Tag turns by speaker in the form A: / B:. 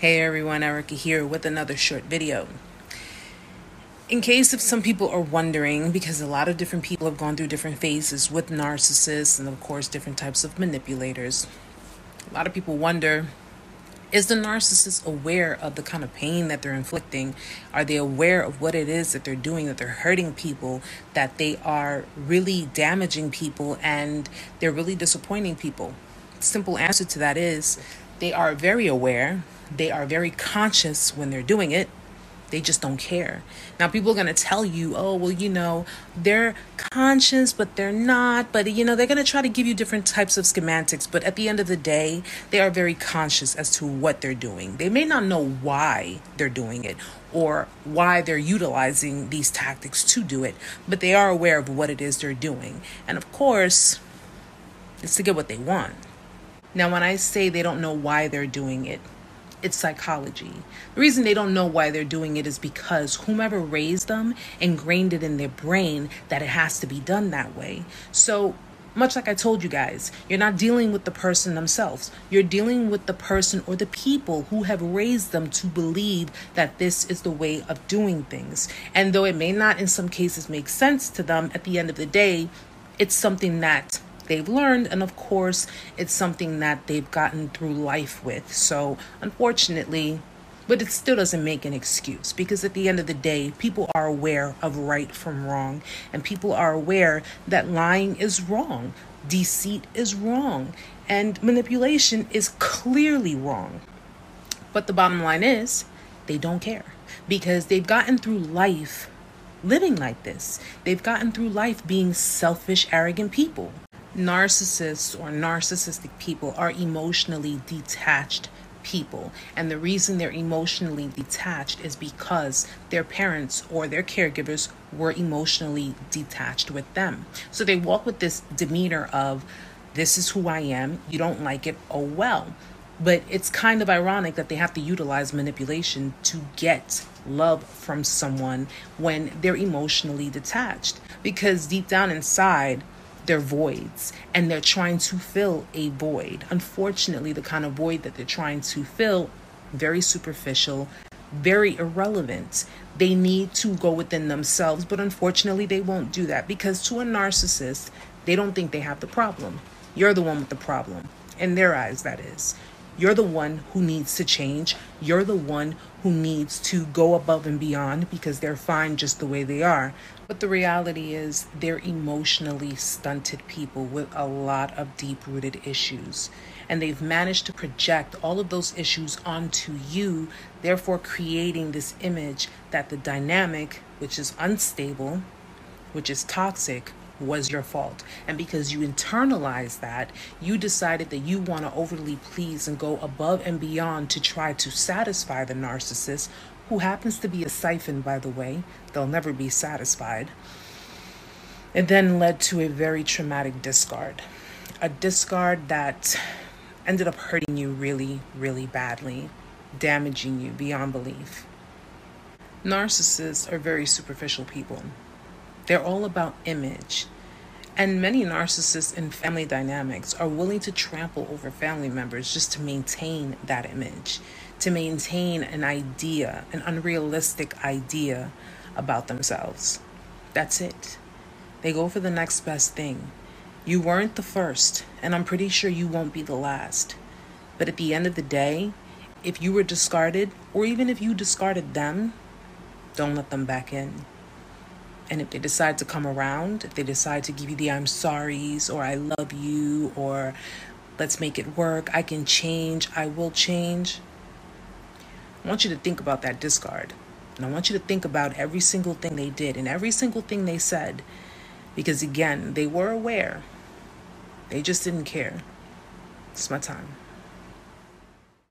A: Hey everyone, Erica here with another short video. In case if some people are wondering, because a lot of different people have gone through different phases with narcissists and of course different types of manipulators, a lot of people wonder is the narcissist aware of the kind of pain that they're inflicting? Are they aware of what it is that they're doing, that they're hurting people, that they are really damaging people, and they're really disappointing people? Simple answer to that is they are very aware they are very conscious when they're doing it. They just don't care. Now, people are going to tell you, oh, well, you know, they're conscious, but they're not. But, you know, they're going to try to give you different types of schematics. But at the end of the day, they are very conscious as to what they're doing. They may not know why they're doing it or why they're utilizing these tactics to do it, but they are aware of what it is they're doing. And of course, it's to get what they want. Now, when I say they don't know why they're doing it, it's psychology. The reason they don't know why they're doing it is because whomever raised them ingrained it in their brain that it has to be done that way. So, much like I told you guys, you're not dealing with the person themselves. You're dealing with the person or the people who have raised them to believe that this is the way of doing things. And though it may not in some cases make sense to them, at the end of the day, it's something that they've learned. And of course, it's something that they've gotten through life with. So, unfortunately, but it still doesn't make an excuse because at the end of the day, people are aware of right from wrong, and people are aware that lying is wrong, deceit is wrong, and manipulation is clearly wrong. But the bottom line is, they don't care because they've gotten through life living like this. They've gotten through life being selfish, arrogant people narcissists or narcissistic people are emotionally detached people. And the reason they're emotionally detached is because their parents or their caregivers were emotionally detached with them. So they walk with this demeanor of, this is who I am, you don't like it, oh well. But it's kind of ironic that they have to utilize manipulation to get love from someone when they're emotionally detached. Because deep down inside, they're voids and they're trying to fill a void. Unfortunately, the kind of void that they're trying to fill, very superficial, very irrelevant. They need to go within themselves, but unfortunately, they won't do that because to a narcissist, they don't think they have the problem. You're the one with the problem. In their eyes, that is. You're the one who needs to change. You're the one who needs to go above and beyond because they're fine just the way they are. But the reality is, they're emotionally stunted people with a lot of deep rooted issues. And they've managed to project all of those issues onto you, therefore, creating this image that the dynamic, which is unstable, which is toxic, was your fault. And because you internalized that, you decided that you want to overly please and go above and beyond to try to satisfy the narcissist, who happens to be a siphon, by the way. They'll never be satisfied. It then led to a very traumatic discard. A discard that ended up hurting you really, really badly, damaging you beyond belief. Narcissists are very superficial people. They're all about image. And many narcissists in family dynamics are willing to trample over family members just to maintain that image, to maintain an idea, an unrealistic idea about themselves. That's it. They go for the next best thing. You weren't the first, and I'm pretty sure you won't be the last. But at the end of the day, if you were discarded, or even if you discarded them, don't let them back in. And if they decide to come around, if they decide to give you the I'm sorry's or I love you or let's make it work, I can change, I will change, I want you to think about that discard. And I want you to think about every single thing they did and every single thing they said. Because again, they were aware, they just didn't care. It's my time.